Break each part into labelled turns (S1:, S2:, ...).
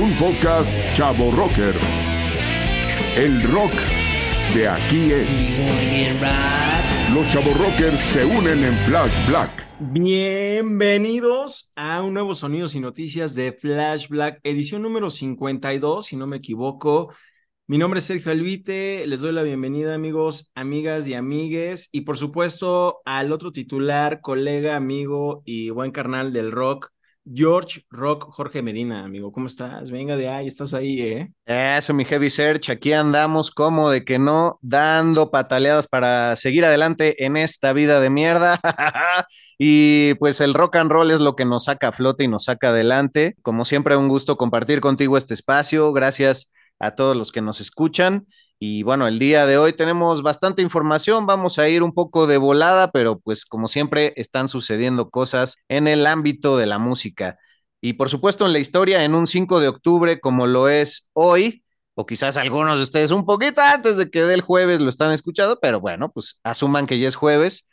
S1: Un podcast Chavo Rocker. El rock de aquí es. Los Chavo Rockers se unen en Flash Black.
S2: Bienvenidos a un nuevo Sonidos y Noticias de Flash Black, edición número 52, si no me equivoco. Mi nombre es Sergio Alvite, les doy la bienvenida amigos, amigas y amigues y por supuesto al otro titular, colega, amigo y buen carnal del rock, George Rock Jorge Medina, amigo. ¿Cómo estás? Venga de ahí, estás ahí, ¿eh?
S3: Eso, mi Heavy Search, aquí andamos como de que no, dando pataleadas para seguir adelante en esta vida de mierda. y pues el rock and roll es lo que nos saca a flote y nos saca adelante. Como siempre, un gusto compartir contigo este espacio. Gracias a todos los que nos escuchan. Y bueno, el día de hoy tenemos bastante información, vamos a ir un poco de volada, pero pues como siempre están sucediendo cosas en el ámbito de la música. Y por supuesto en la historia, en un 5 de octubre como lo es hoy, o quizás algunos de ustedes un poquito antes de que dé el jueves lo están escuchando, pero bueno, pues asuman que ya es jueves.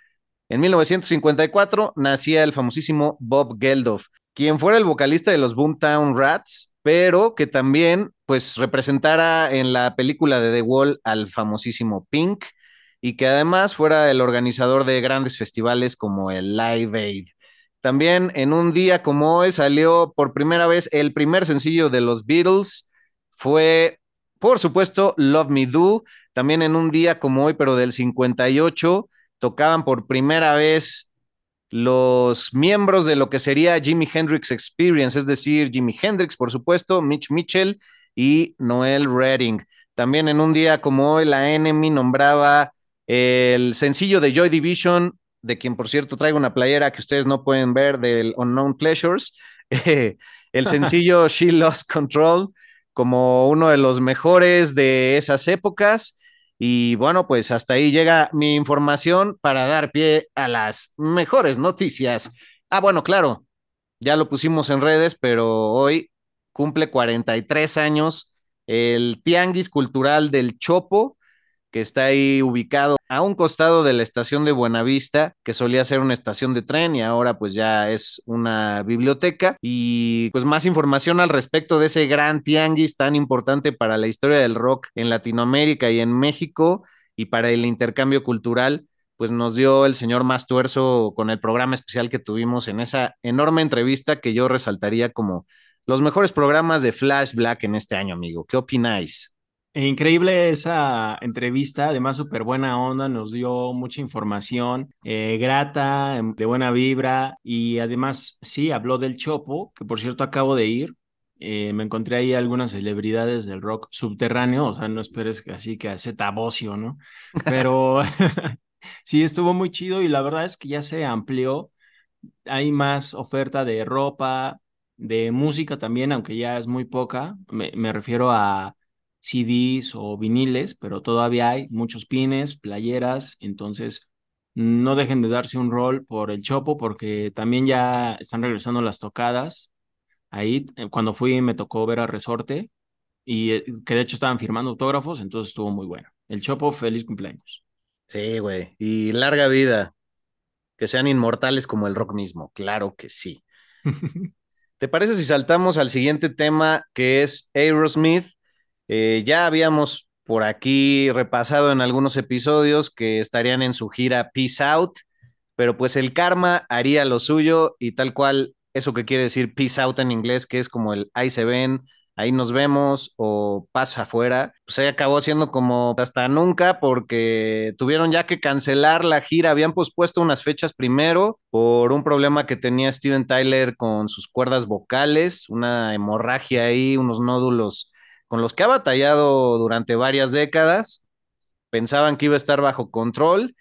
S3: En 1954 nacía el famosísimo Bob Geldof, quien fuera el vocalista de los Boomtown Rats, pero que también pues representara en la película de The Wall al famosísimo Pink y que además fuera el organizador de grandes festivales como el Live Aid. También en un día como hoy salió por primera vez el primer sencillo de los Beatles, fue por supuesto Love Me Do, también en un día como hoy pero del 58 tocaban por primera vez los miembros de lo que sería Jimi Hendrix Experience, es decir, Jimi Hendrix, por supuesto, Mitch Mitchell y Noel Redding. También en un día como hoy, la Enemy nombraba el sencillo de Joy Division, de quien por cierto traigo una playera que ustedes no pueden ver del Unknown Pleasures, el sencillo She Lost Control como uno de los mejores de esas épocas. Y bueno, pues hasta ahí llega mi información para dar pie a las mejores noticias. Ah, bueno, claro, ya lo pusimos en redes, pero hoy cumple 43 años el Tianguis Cultural del Chopo, que está ahí ubicado a un costado de la estación de Buenavista, que solía ser una estación de tren y ahora pues ya es una biblioteca. Y pues más información al respecto de ese gran tianguis tan importante para la historia del rock en Latinoamérica y en México y para el intercambio cultural, pues nos dio el señor Mastuerzo con el programa especial que tuvimos en esa enorme entrevista que yo resaltaría como los mejores programas de Flash Black en este año, amigo. ¿Qué opináis?
S2: Increíble esa entrevista, además súper buena onda, nos dio mucha información, eh, grata, em, de buena vibra y además sí, habló del Chopo, que por cierto acabo de ir, eh, me encontré ahí algunas celebridades del rock subterráneo, o sea, no esperes que así que hace tabocio, ¿no? Pero sí, estuvo muy chido y la verdad es que ya se amplió, hay más oferta de ropa, de música también, aunque ya es muy poca, me refiero a CDs o viniles, pero todavía hay muchos pines, playeras, entonces no dejen de darse un rol por el Chopo porque también ya están regresando las tocadas. Ahí, eh, cuando fui, me tocó ver a Resorte y eh, que de hecho estaban firmando autógrafos, entonces estuvo muy bueno. El Chopo, feliz cumpleaños.
S3: Sí, güey, y larga vida. Que sean inmortales como el rock mismo, claro que sí. ¿Te parece si saltamos al siguiente tema que es Aerosmith? Eh, ya habíamos por aquí repasado en algunos episodios que estarían en su gira Peace Out, pero pues el karma haría lo suyo y tal cual eso que quiere decir peace out en inglés, que es como el ahí se ven, ahí nos vemos o pasa afuera, pues se acabó siendo como hasta nunca porque tuvieron ya que cancelar la gira, habían pospuesto unas fechas primero por un problema que tenía Steven Tyler con sus cuerdas vocales, una hemorragia ahí, unos nódulos con los que ha batallado durante varias décadas. Pensaban que iba a estar bajo control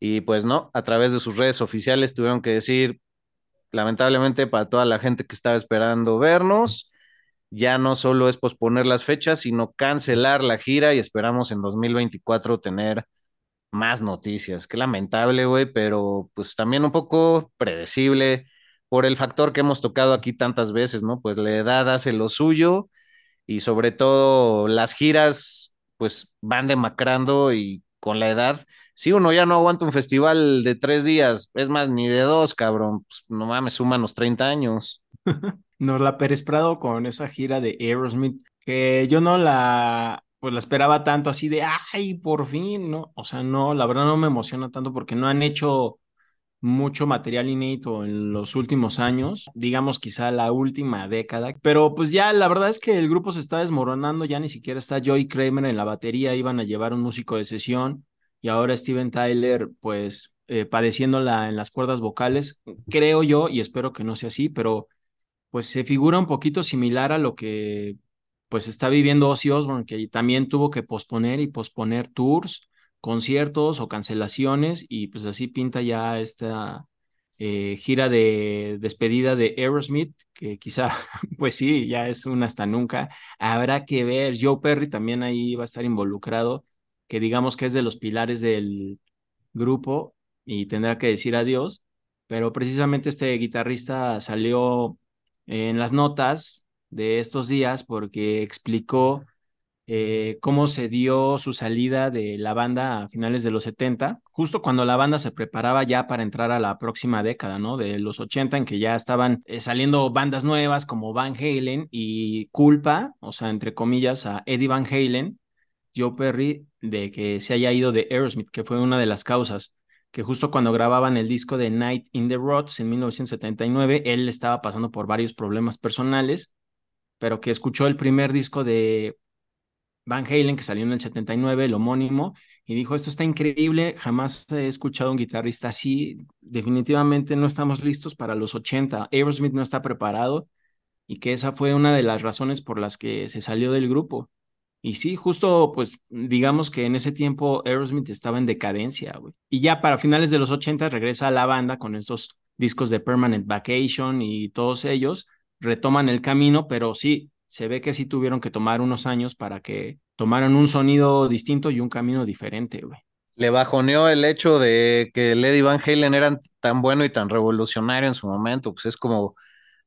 S3: y pues no, a través de sus redes oficiales tuvieron que decir, lamentablemente para toda la gente que estaba esperando vernos, ya no solo es posponer las fechas, sino cancelar la gira y esperamos en 2024 tener más noticias. Qué lamentable, güey, pero pues también un poco predecible por el factor que hemos tocado aquí tantas veces, ¿no? Pues la edad hace lo suyo y sobre todo las giras pues van demacrando y con la edad, si uno ya no aguanta un festival de tres días, es más, ni de dos, cabrón, pues no mames, suman los 30 años.
S2: Nos la Pérez Prado con esa gira de Aerosmith, que yo no la, pues la esperaba tanto así de, ay, por fin, ¿no? O sea, no, la verdad no me emociona tanto porque no han hecho mucho material inédito en los últimos años, digamos quizá la última década, pero pues ya la verdad es que el grupo se está desmoronando, ya ni siquiera está Joey Kramer en la batería, iban a llevar un músico de sesión y ahora Steven Tyler pues eh, padeciéndola en las cuerdas vocales, creo yo y espero que no sea así, pero pues se figura un poquito similar a lo que pues está viviendo Ozzy Osbourne, que también tuvo que posponer y posponer tours, conciertos o cancelaciones y pues así pinta ya esta eh, gira de despedida de Aerosmith, que quizá pues sí, ya es un hasta nunca. Habrá que ver, Joe Perry también ahí va a estar involucrado, que digamos que es de los pilares del grupo y tendrá que decir adiós, pero precisamente este guitarrista salió en las notas de estos días porque explicó eh, cómo se dio su salida de la banda a finales de los 70, justo cuando la banda se preparaba ya para entrar a la próxima década, ¿no? De los 80, en que ya estaban eh, saliendo bandas nuevas como Van Halen y culpa, o sea, entre comillas, a Eddie Van Halen, Joe Perry, de que se haya ido de Aerosmith, que fue una de las causas que justo cuando grababan el disco de Night in the Rods en 1979, él estaba pasando por varios problemas personales, pero que escuchó el primer disco de Van Halen que salió en el 79, el homónimo, y dijo, esto está increíble, jamás he escuchado un guitarrista así, definitivamente no estamos listos para los 80, Aerosmith no está preparado, y que esa fue una de las razones por las que se salió del grupo. Y sí, justo, pues, digamos que en ese tiempo Aerosmith estaba en decadencia, güey. Y ya para finales de los 80 regresa a la banda con estos discos de Permanent Vacation y todos ellos retoman el camino, pero sí, se ve que sí tuvieron que tomar unos años para que tomaran un sonido distinto y un camino diferente, güey.
S3: Le bajoneó el hecho de que Lady Van Halen era tan bueno y tan revolucionario en su momento, pues es como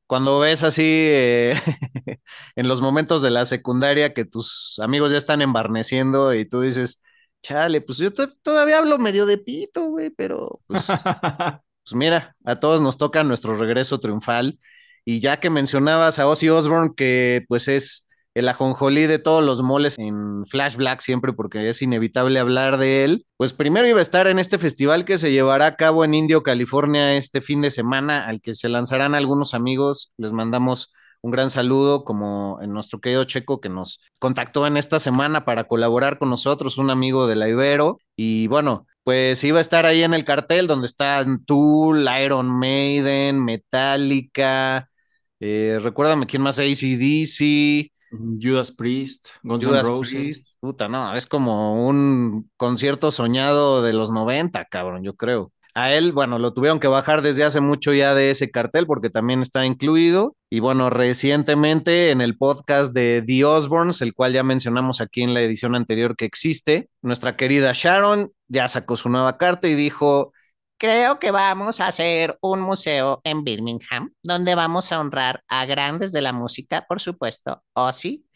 S3: cuando ves así eh, en los momentos de la secundaria que tus amigos ya están embarneciendo y tú dices, chale, pues yo todavía hablo medio de pito, güey, pero pues, pues, mira, a todos nos toca nuestro regreso triunfal. Y ya que mencionabas a Ozzy Osbourne, que pues es el ajonjolí de todos los moles en Flash Black siempre porque es inevitable hablar de él. Pues primero iba a estar en este festival que se llevará a cabo en Indio, California este fin de semana, al que se lanzarán algunos amigos. Les mandamos un gran saludo como en nuestro querido Checo que nos contactó en esta semana para colaborar con nosotros, un amigo de la Ibero. Y bueno, pues iba a estar ahí en el cartel donde están Tool, Iron Maiden, Metallica, eh, recuérdame quién más, ACDC,
S2: Judas Priest, Guns N' Roses.
S3: puta, no, es como un concierto soñado de los 90, cabrón, yo creo. A él, bueno, lo tuvieron que bajar desde hace mucho ya de ese cartel porque también está incluido. Y bueno, recientemente en el podcast de The Osborns, el cual ya mencionamos aquí en la edición anterior que existe, nuestra querida Sharon ya sacó su nueva carta y dijo,
S4: Creo que vamos a hacer un museo en Birmingham, donde vamos a honrar a grandes de la música, por supuesto. O sí,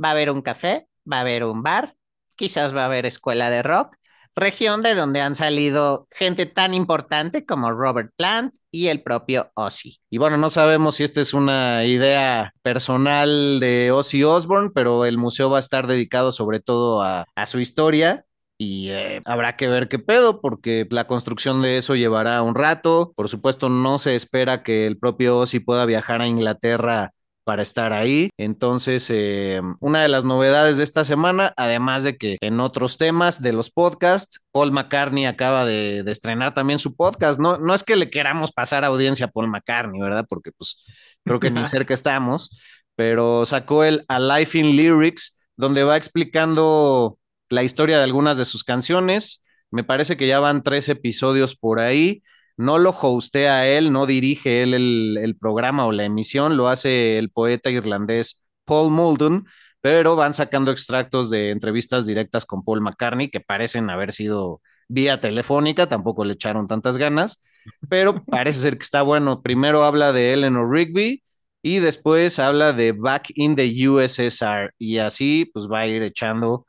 S4: va a haber un café, va a haber un bar, quizás va a haber escuela de rock, región de donde han salido gente tan importante como Robert Plant y el propio Ozzy.
S3: Y bueno, no sabemos si esta es una idea personal de Ozzy Osbourne, pero el museo va a estar dedicado sobre todo a, a su historia y eh, habrá que ver qué pedo porque la construcción de eso llevará un rato. Por supuesto, no se espera que el propio Ozzy pueda viajar a Inglaterra para estar ahí. Entonces, eh, una de las novedades de esta semana, además de que en otros temas de los podcasts, Paul McCartney acaba de, estrenar también su podcast. No, no es que le queramos pasar audiencia a Paul McCartney, ¿verdad? Porque pues creo que ni cerca estamos, pero sacó el A Life in Lyrics, donde va explicando la historia de algunas de sus canciones. Me parece que ya van tres episodios por ahí no lo hostea él, no dirige él el, programa o la emisión, lo hace el poeta irlandés Paul Muldoon, pero van sacando extractos de entrevistas directas con Paul McCartney que parecen haber sido vía telefónica, tampoco le echaron tantas ganas, pero parece ser que está bueno. Primero habla de Eleanor Rigby y después habla de Back in the USSR y así pues va a ir echando,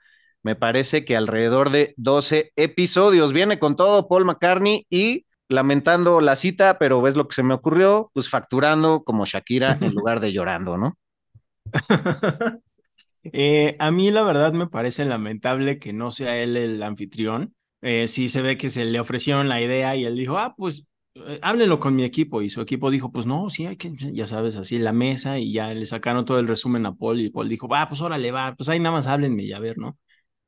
S3: me parece que alrededor de 12 episodios. Viene con todo Paul McCartney y lamentando la cita, pero ves lo que se me ocurrió, pues facturando como Shakira en lugar de llorando, ¿no?
S2: Eh, a mí la verdad me parece lamentable que no sea él el anfitrión. Eh, sí se ve que se le ofrecieron la idea y él dijo, ah, pues eh, háblenlo con mi equipo. Y su equipo dijo, pues no, sí, hay que, ya sabes, así la mesa y ya le sacaron todo el resumen a Paul y Paul dijo, ah, pues órale, va, pues ahí nada más háblenme y a ver, ¿no?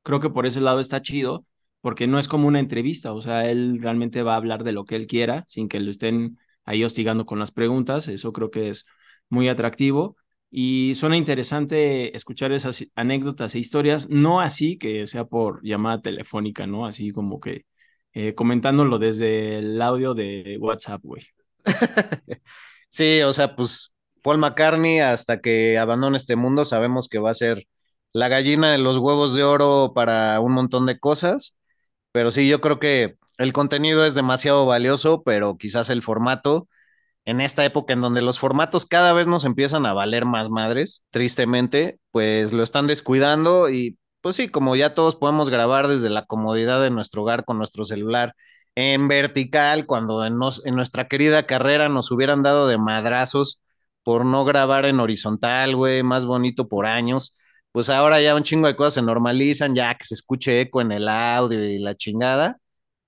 S2: Creo que por ese lado está chido porque no es como una entrevista, o sea, él realmente va a hablar de lo que él quiera sin que lo estén ahí hostigando con las preguntas, eso creo que es muy atractivo y suena interesante escuchar esas anécdotas e historias, no así que sea por llamada telefónica, ¿no? Así como que eh, comentándolo desde el audio de WhatsApp, güey.
S3: sí, o sea, pues Paul McCartney hasta que abandone este mundo sabemos que va a ser la gallina de los huevos de oro para un montón de cosas pero sí, yo creo que el contenido es demasiado valioso, pero quizás el formato, en esta época en donde los formatos cada vez nos empiezan a valer más madres, tristemente, pues lo están descuidando y pues sí, como ya todos podemos grabar desde la comodidad de nuestro hogar con nuestro celular en vertical, cuando en, en nuestra querida carrera nos hubieran dado de madrazos por no grabar en horizontal, güey, más bonito por años pues ahora ya un chingo de cosas se normalizan, ya que se escuche eco en el audio y la chingada,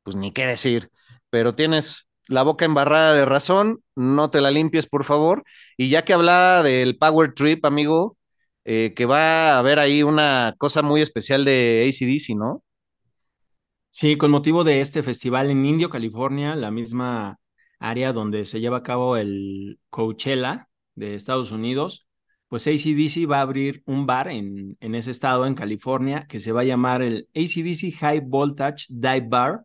S3: pues ni qué decir, pero tienes la boca embarrada de razón, no te la limpies, por favor. Y ya que hablaba del Power Trip, amigo, eh, que va a haber ahí una cosa muy especial de ACDC, ¿no?
S2: Sí, con motivo de este festival en Indio, California, la misma área donde se lleva a cabo el Coachella de Estados Unidos, pues ACDC va a abrir un bar en, en ese estado, en California, que se va a llamar el ACDC High Voltage Dive Bar,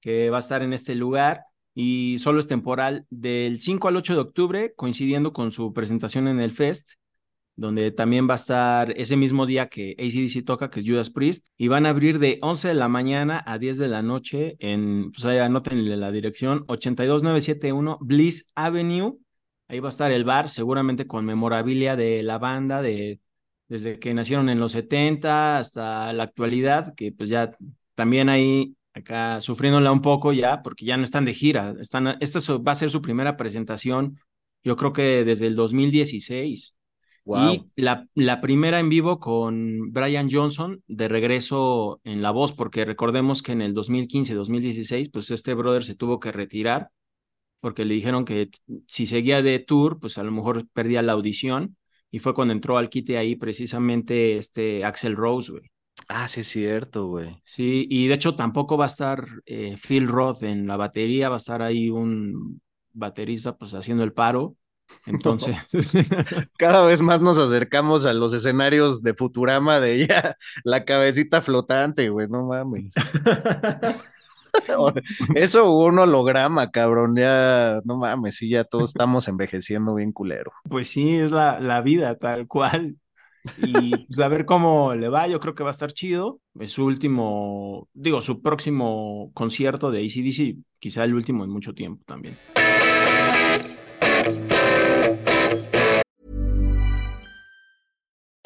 S2: que va a estar en este lugar y solo es temporal del 5 al 8 de octubre, coincidiendo con su presentación en el Fest, donde también va a estar ese mismo día que ACDC toca, que es Judas Priest, y van a abrir de 11 de la mañana a 10 de la noche en, pues ahí anoten la dirección, 82971 Bliss Avenue, Ahí va a estar el bar, seguramente con memorabilia de la banda, de, desde que nacieron en los 70 hasta la actualidad, que pues ya también ahí acá sufriéndola un poco ya, porque ya no están de gira. Están, esta va a ser su primera presentación, yo creo que desde el 2016. Y la, la primera en vivo con Brian Johnson de regreso en la voz, porque recordemos que en el 2015-2016, pues este brother se tuvo que retirar porque le dijeron que si seguía de tour, pues a lo mejor perdía la audición. Y fue cuando entró al quite ahí precisamente este Axel Rose, güey.
S3: Ah, sí es cierto, güey.
S2: Sí, y de hecho tampoco va a estar eh, Phil Roth en la batería, va a estar ahí un baterista pues haciendo el paro. Entonces,
S3: cada vez más nos acercamos a los escenarios de Futurama de ella, la cabecita flotante, güey, no mames. Eso un holograma, cabrón. Ya, no mames, sí, ya todos estamos envejeciendo bien culero.
S2: Pues sí, es la, la vida tal cual. Y pues, a ver cómo le va, yo creo que va a estar chido. Es su último, digo, su próximo concierto de ACDC, quizá el último en mucho tiempo también.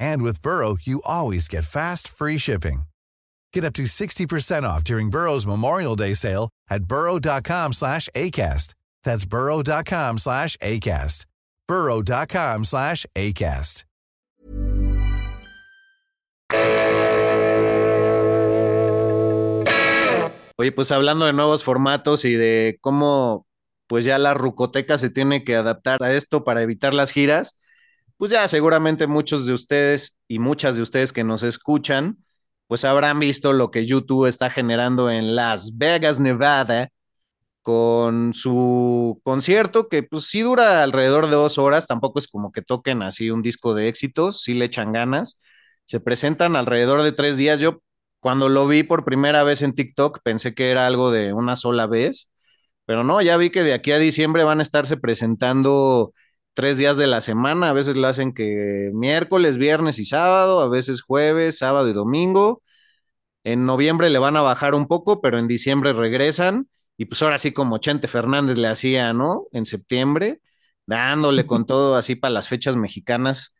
S5: And with Burrow, you always get fast, free shipping. Get up to 60% off during Burrow's Memorial Day sale at burrow.com slash ACAST. That's burrow.com slash ACAST. burrow.com slash ACAST.
S3: Oye, pues hablando de nuevos formatos y de cómo pues ya la rucoteca se tiene que adaptar a esto para evitar las giras, pues ya seguramente muchos de ustedes y muchas de ustedes que nos escuchan, pues habrán visto lo que YouTube está generando en Las Vegas, Nevada, con su concierto que pues sí dura alrededor de dos horas, tampoco es como que toquen así un disco de éxitos, sí le echan ganas, se presentan alrededor de tres días, yo cuando lo vi por primera vez en TikTok pensé que era algo de una sola vez, pero no, ya vi que de aquí a diciembre van a estarse presentando tres días de la semana, a veces lo hacen que miércoles, viernes y sábado, a veces jueves, sábado y domingo. En noviembre le van a bajar un poco, pero en diciembre regresan. Y pues ahora sí como Chente Fernández le hacía, ¿no? En septiembre, dándole con todo así para las fechas mexicanas.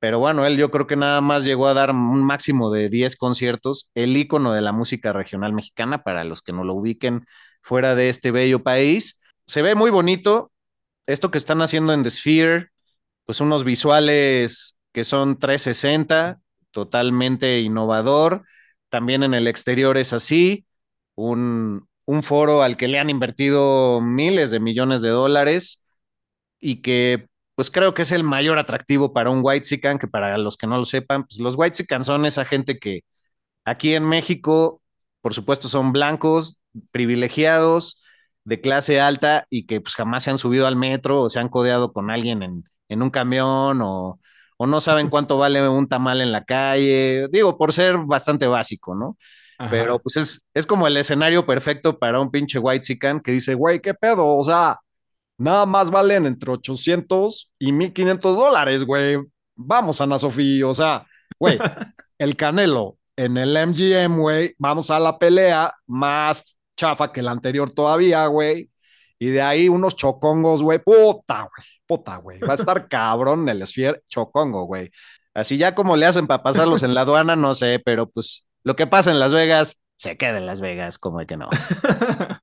S3: Pero bueno, él yo creo que nada más llegó a dar un máximo de 10 conciertos, el ícono de la música regional mexicana, para los que no lo ubiquen fuera de este bello país. Se ve muy bonito esto que están haciendo en The Sphere, pues unos visuales que son 360, totalmente innovador. También en el exterior es así, un, un foro al que le han invertido miles de millones de dólares y que pues creo que es el mayor atractivo para un White Sican, que para los que no lo sepan, pues los White Sican son esa gente que aquí en México, por supuesto, son blancos, privilegiados, de clase alta y que pues jamás se han subido al metro o se han codeado con alguien en, en un camión o, o, no saben cuánto vale un tamal en la calle, digo, por ser bastante básico, ¿no? Ajá. Pero pues es, es como el escenario perfecto para un pinche White Sican que dice, güey, ¿qué pedo? O sea, nada más valen entre 800 y 1500 dólares, güey. Vamos, Ana Sofía, o sea, güey, el Canelo en el MGM, güey, vamos a la pelea más chafa que la anterior todavía, güey. Y de ahí unos chocongos, güey, puta, güey, puta, güey. Va a estar cabrón el Sphere chocongo, güey. Así ya como le hacen para pasarlos en la aduana, no sé, pero pues lo que pasa en Las Vegas, se queda en Las Vegas, como que no.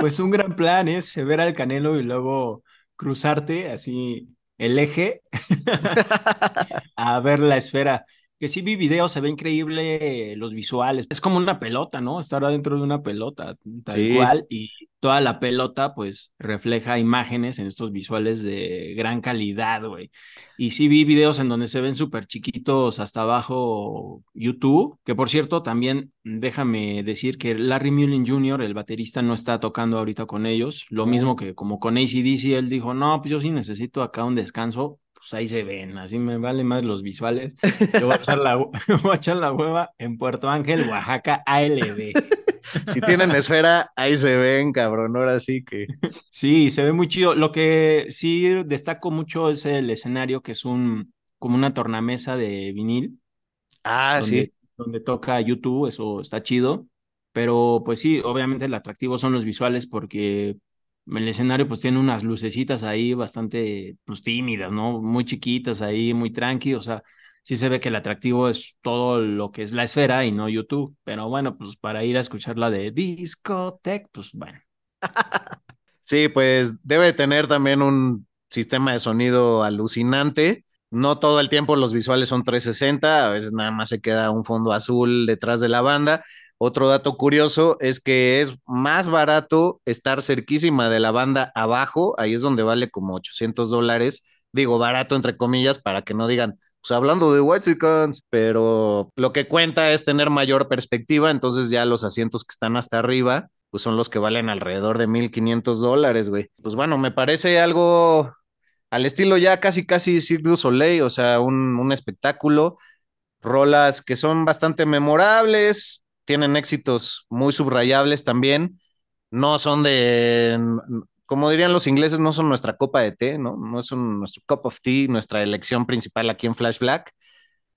S2: Pues un gran plan es ver al Canelo y luego cruzarte así el eje a ver la esfera. Que sí vi videos, se ve increíble los visuales. Es como una pelota, ¿no? Estar adentro de una pelota, tal sí. cual. Y toda la pelota, pues, refleja imágenes en estos visuales de gran calidad, güey. Y sí vi videos en donde se ven súper chiquitos hasta abajo YouTube, que por cierto, también déjame decir que Larry Mullen Jr., el baterista, no está tocando ahorita con ellos. Lo mismo que como con ACDC, él dijo, no, pues yo sí necesito acá un descanso pues ahí se ven, así me vale más los visuales. Yo voy a echar la, voy a echar la hueva en Puerto Ángel, Oaxaca, ALB.
S3: si tienen esfera, ahí se ven, cabrón. Ahora sí que.
S2: Sí, se ve muy chido. Lo que sí destaco mucho es el escenario, que es un como una tornamesa de vinil.
S3: Ah,
S2: donde,
S3: sí.
S2: Donde toca YouTube, eso está chido. Pero pues sí, obviamente el atractivo son los visuales porque el escenario pues tiene unas lucecitas ahí bastante pues tímidas, ¿no? Muy chiquitas ahí, muy tranqui, o sea, sí se ve que el atractivo es todo lo que es la esfera y no YouTube, pero bueno, pues para ir a escuchar la de Discotech, pues bueno.
S3: Sí, pues debe tener también un sistema de sonido alucinante. No todo el tiempo los visuales son 360, a veces nada más se queda un fondo azul detrás de la banda. Otro dato curioso es que es más barato estar cerquísima de la banda abajo, ahí es donde vale como 800 dólares, digo barato entre comillas para que no digan, pues hablando de White pero lo que cuenta es tener mayor perspectiva, entonces ya los asientos que están hasta arriba, pues son los que valen alrededor de 1500 dólares, güey. Pues bueno, me parece algo al estilo ya casi, casi Cirque du Soleil, o sea, un, un espectáculo, rolas que son bastante memorables, tienen éxitos muy subrayables también, no son de, como dirían los ingleses, no son nuestra copa de té, ¿no? No es un, nuestro cup of tea, nuestra elección principal aquí en Flash Black,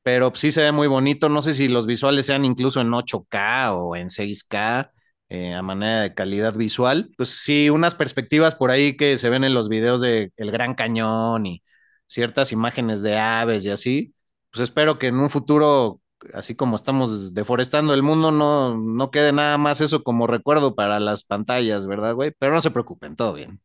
S3: pero sí se ve muy bonito, no sé si los visuales sean incluso en 8K o en 6K, eh, a manera de calidad visual. Pues sí, unas perspectivas por ahí que se ven en los videos de El Gran Cañón y ciertas imágenes de aves y así. Pues espero que en un futuro, así como estamos deforestando el mundo, no, no quede nada más eso como recuerdo para las pantallas, ¿verdad, güey? Pero no se preocupen, todo bien.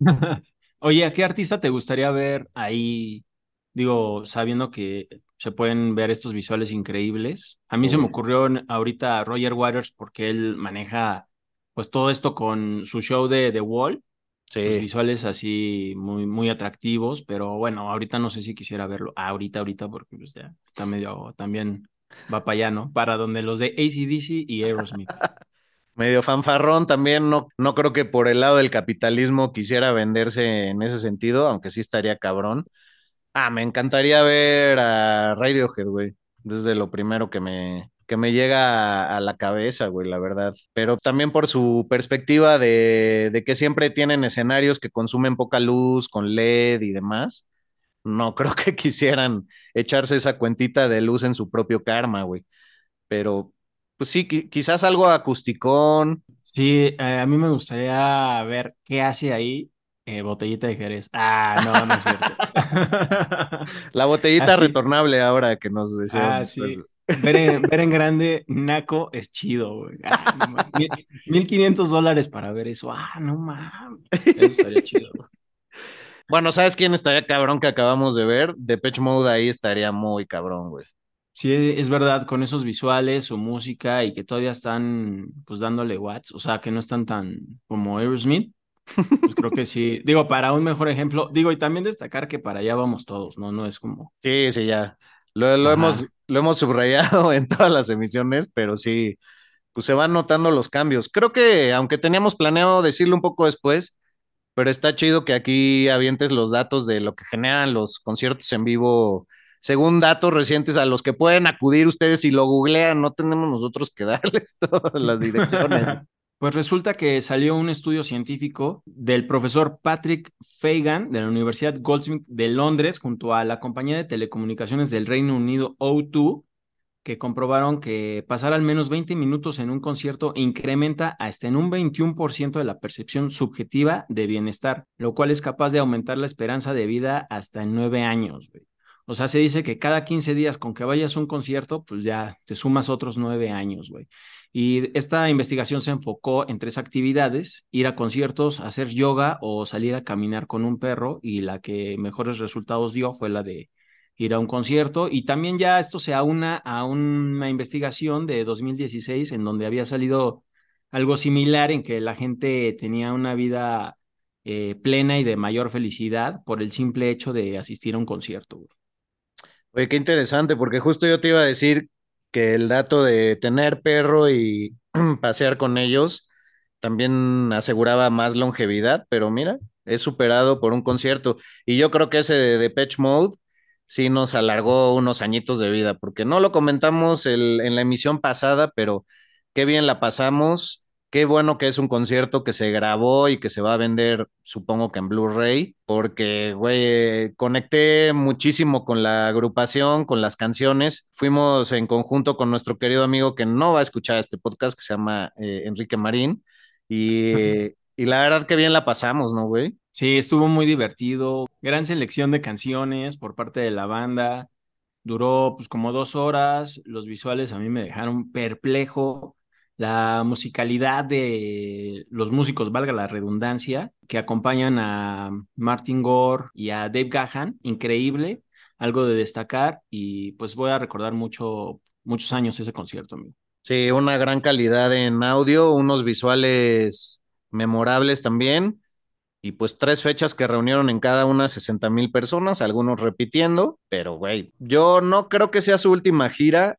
S2: Oye, ¿a qué artista te gustaría ver ahí? Digo, sabiendo que se pueden ver estos visuales increíbles. A mí se me ocurrió ahorita Roger Waters porque él maneja pues todo esto con su show de The Wall.
S3: Sí.
S2: Los visuales así muy, muy atractivos, pero bueno, ahorita no sé si quisiera verlo. ahorita, ahorita, porque pues ya está medio también va para allá, ¿no? Para donde los de ACDC y Aerosmith.
S3: medio fanfarrón también, no, no creo que por el lado del capitalismo quisiera venderse en ese sentido, aunque sí estaría cabrón. Ah, me encantaría ver a Radiohead, güey. Desde lo primero que me, que me llega a, la cabeza, güey, la verdad. Pero también por su perspectiva de, de, que siempre tienen escenarios que consumen poca luz, con LED y demás. No creo que quisieran echarse esa cuentita de luz en su propio karma, güey. Pero, pues sí, quizás algo acusticón.
S2: Sí, eh, a mí me gustaría ver qué hace ahí eh, botellita de Jerez. Ah, no, no es cierto.
S3: La botellita Así. retornable ahora que nos decía.
S2: Ah, sí. Ver en, ver en, grande, Naco es chido, güey. Ah, no, 1500 dólares para ver eso. Ah, no mames. Eso estaría chido, güey.
S3: Bueno, ¿sabes quién estaría cabrón que acabamos de ver? Depeche Mode ahí estaría muy cabrón, güey.
S2: Sí, es verdad, con esos visuales, su música y que todavía están pues dándole watts, o sea, que no están tan como Aerosmith, pues creo que sí. Digo, para un mejor ejemplo, digo, y también destacar que para allá vamos todos, ¿no? No es como.
S3: Sí, sí, ya. Lo, lo hemos, lo hemos subrayado en todas las emisiones, pero sí, pues se van notando los cambios. Creo que, aunque teníamos planeado decirlo un poco después, pero está chido que aquí avientes los datos de lo que generan los conciertos en vivo, según datos recientes a los que pueden acudir ustedes y lo googlean. No tenemos nosotros que darles todas las direcciones.
S2: Pues resulta que salió un estudio científico del profesor Patrick Fagan de la Universidad Goldsmith de Londres junto a la compañía de telecomunicaciones del Reino Unido O2 que comprobaron que pasar al menos 20 minutos en un concierto incrementa hasta en un 21% de la percepción subjetiva de bienestar, lo cual es capaz de aumentar la esperanza de vida hasta en 9 años. Güey. O sea, se dice que cada 15 días con que vayas a un concierto, pues ya te sumas otros 9 años, güey. Y esta investigación se enfocó en tres actividades, ir a conciertos, hacer yoga o salir a caminar con un perro y la que mejores resultados dio fue la de ir a un concierto y también ya esto se aúna a una investigación de 2016 en donde había salido algo similar en que la gente tenía una vida eh, plena y de mayor felicidad por el simple hecho de asistir a un concierto.
S3: Oye, qué interesante, porque justo yo te iba a decir que el dato de tener perro y pasear con ellos también aseguraba más longevidad, pero mira, es superado por un concierto. Y yo creo que ese de Depeche Mode sí nos alargó unos añitos de vida, porque no lo comentamos el, en la emisión pasada, pero qué bien la pasamos. Qué bueno que es un concierto que se grabó y que se va a vender, supongo que en Blu-ray, porque, güey, conecté muchísimo con la agrupación, con las canciones. Fuimos en conjunto con nuestro querido amigo que no va a escuchar este podcast, que se llama eh, Enrique Marín. Y, y la verdad que bien la pasamos, ¿no, güey?
S2: Sí, estuvo muy divertido. Gran selección de canciones por parte de la banda. Duró pues como dos horas. Los visuales a mí me dejaron perplejo la musicalidad de los músicos, valga la redundancia, que acompañan a Martin Gore y a Dave Gahan, increíble, algo de destacar y pues voy a recordar mucho, muchos años ese concierto. Amigo.
S3: Sí, una gran calidad en audio, unos visuales memorables también y pues tres fechas que reunieron en cada una 60 mil personas, algunos repitiendo, pero güey, yo no creo que sea su última gira,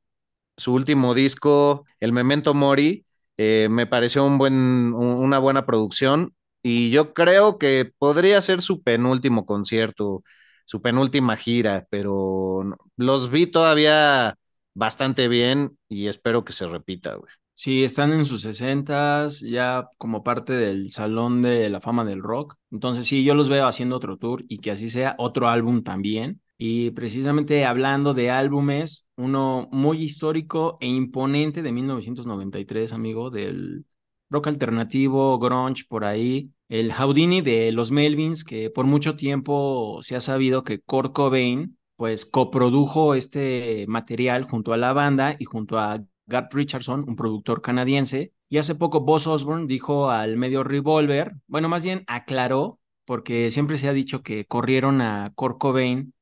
S3: su último disco, el Memento Mori, eh, me pareció un buen, una buena producción y yo creo que podría ser su penúltimo concierto, su penúltima gira, pero los vi todavía bastante bien y espero que se repita, güey.
S2: Sí, están en sus sesentas, ya como parte del Salón de la Fama del Rock. Entonces sí, yo los veo haciendo otro tour y que así sea otro álbum también. Y precisamente hablando de álbumes, uno muy histórico e imponente de 1993, amigo, del rock alternativo, grunge, por ahí. El Houdini de los Melvins, que por mucho tiempo se ha sabido que Kurt Cobain, pues coprodujo este material junto a la banda y junto a Garth Richardson, un productor canadiense. Y hace poco Boss Osborne dijo al medio Revolver, bueno, más bien aclaró, porque siempre se ha dicho que corrieron a Kurt Cobain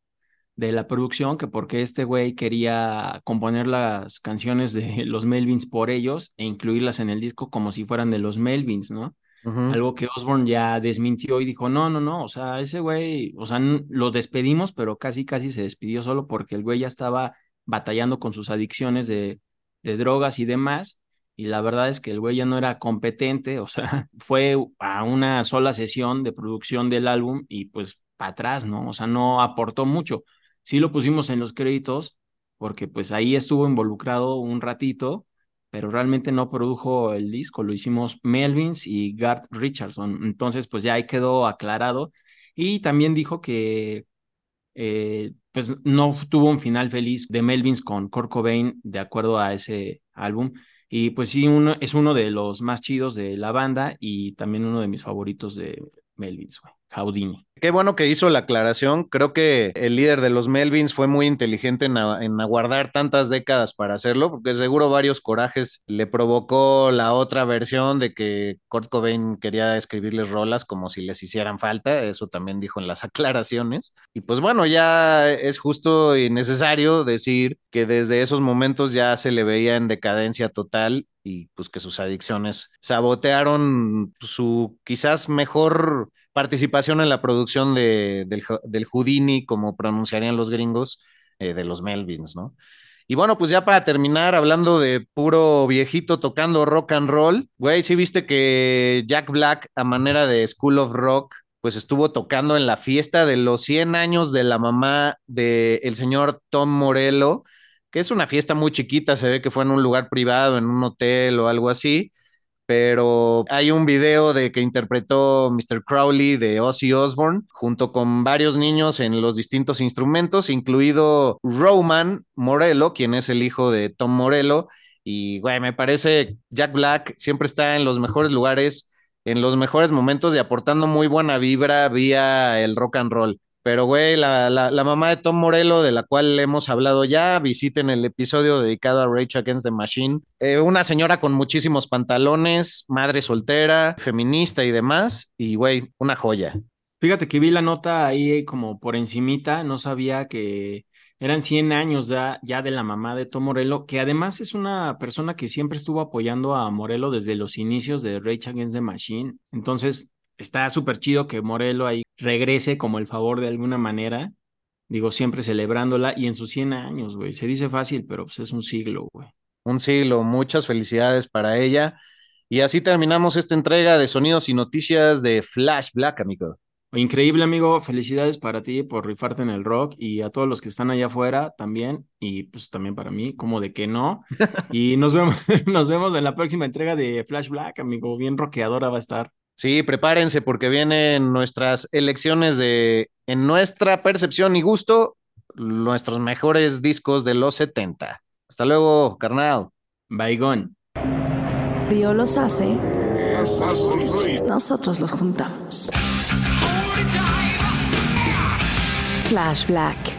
S2: de la producción, que porque este güey quería componer las canciones de los Melvins por ellos e incluirlas en el disco como si fueran de los Melvins, ¿no? Algo que Osborne ya desmintió y dijo, no, no, no, o sea, ese güey, o sea, lo despedimos, pero casi, casi se despidió solo porque el güey ya estaba batallando con sus adicciones de, de drogas y demás, y la verdad es que el güey ya no era competente, o sea, fue a una sola sesión de producción del álbum y pues para atrás, ¿no? O sea, no aportó mucho sí lo pusimos en los créditos porque pues ahí estuvo involucrado un ratito, pero realmente no produjo el disco, lo hicimos Melvins y Garth Richardson. Entonces pues ya ahí quedó aclarado y también dijo que eh, pues no tuvo un final feliz de Melvins con Kurt Cobain de acuerdo a ese álbum. Y pues sí, uno, es uno de los más chidos de la banda y también uno de mis favoritos de Melvins, güey. Houdini.
S3: Qué bueno que hizo la aclaración. Creo que el líder de los Melvins fue muy inteligente en, aguardar tantas décadas para hacerlo, porque seguro varios corajes le provocó la otra versión de que Kurt Cobain quería escribirles rolas como si les hicieran falta. Eso también dijo en las aclaraciones. Y pues bueno, ya es justo y necesario decir que desde esos momentos ya se le veía en decadencia total y pues que sus adicciones sabotearon su quizás mejor participación en la producción de, del, del, Houdini, como pronunciarían los gringos, eh, de los Melvins, ¿no? Y bueno, pues ya para terminar, hablando de puro viejito tocando rock and roll, güey, sí viste que Jack Black, a manera de School of Rock, pues estuvo tocando en la fiesta de los 100 años de la mamá del señor Tom Morello, que es una fiesta muy chiquita, se ve que fue en un lugar privado, en un hotel o algo así, pero hay un video de que interpretó Mr. Crowley de Ozzy Osbourne junto con varios niños en los distintos instrumentos, incluido Roman Morello, quien es el hijo de Tom Morello. Y, güey, me parece Jack Black siempre está en los mejores lugares, en los mejores momentos y aportando muy buena vibra vía el rock and roll. Pero, güey, la, la, mamá de Tom Morello, de la cual hemos hablado ya, visiten el episodio dedicado a Rage Against the Machine. Eh, una señora con muchísimos pantalones, madre soltera, feminista y demás. Y, güey, una joya.
S2: Fíjate que vi la nota ahí como por encimita, no sabía que eran 100 años ya, ya de la mamá de Tom Morello, que además es una persona que siempre estuvo apoyando a Morello desde los inicios de Rage Against the Machine. Entonces, está súper chido que Morelo ahí regrese como el favor de alguna manera. Digo, siempre celebrándola y en sus 100 años, güey. Se dice fácil, pero pues es un siglo, güey.
S3: Un siglo, muchas felicidades para ella. Y así terminamos esta entrega de sonidos y noticias de Flash Black, amigo.
S2: Increíble, amigo. Felicidades para ti por rifarte en el rock y a todos los que están allá afuera también. Y pues también para mí, como de que no. Y nos vemos, nos vemos en la próxima entrega de Flash Black, amigo. Bien rockeadora va a estar.
S3: Sí, prepárense porque vienen nuestras elecciones de, en nuestra percepción y gusto, nuestros mejores discos de los 70. Hasta luego, carnal.
S2: Baigón.
S6: Dios los hace. Nosotros los juntamos. Flash Black.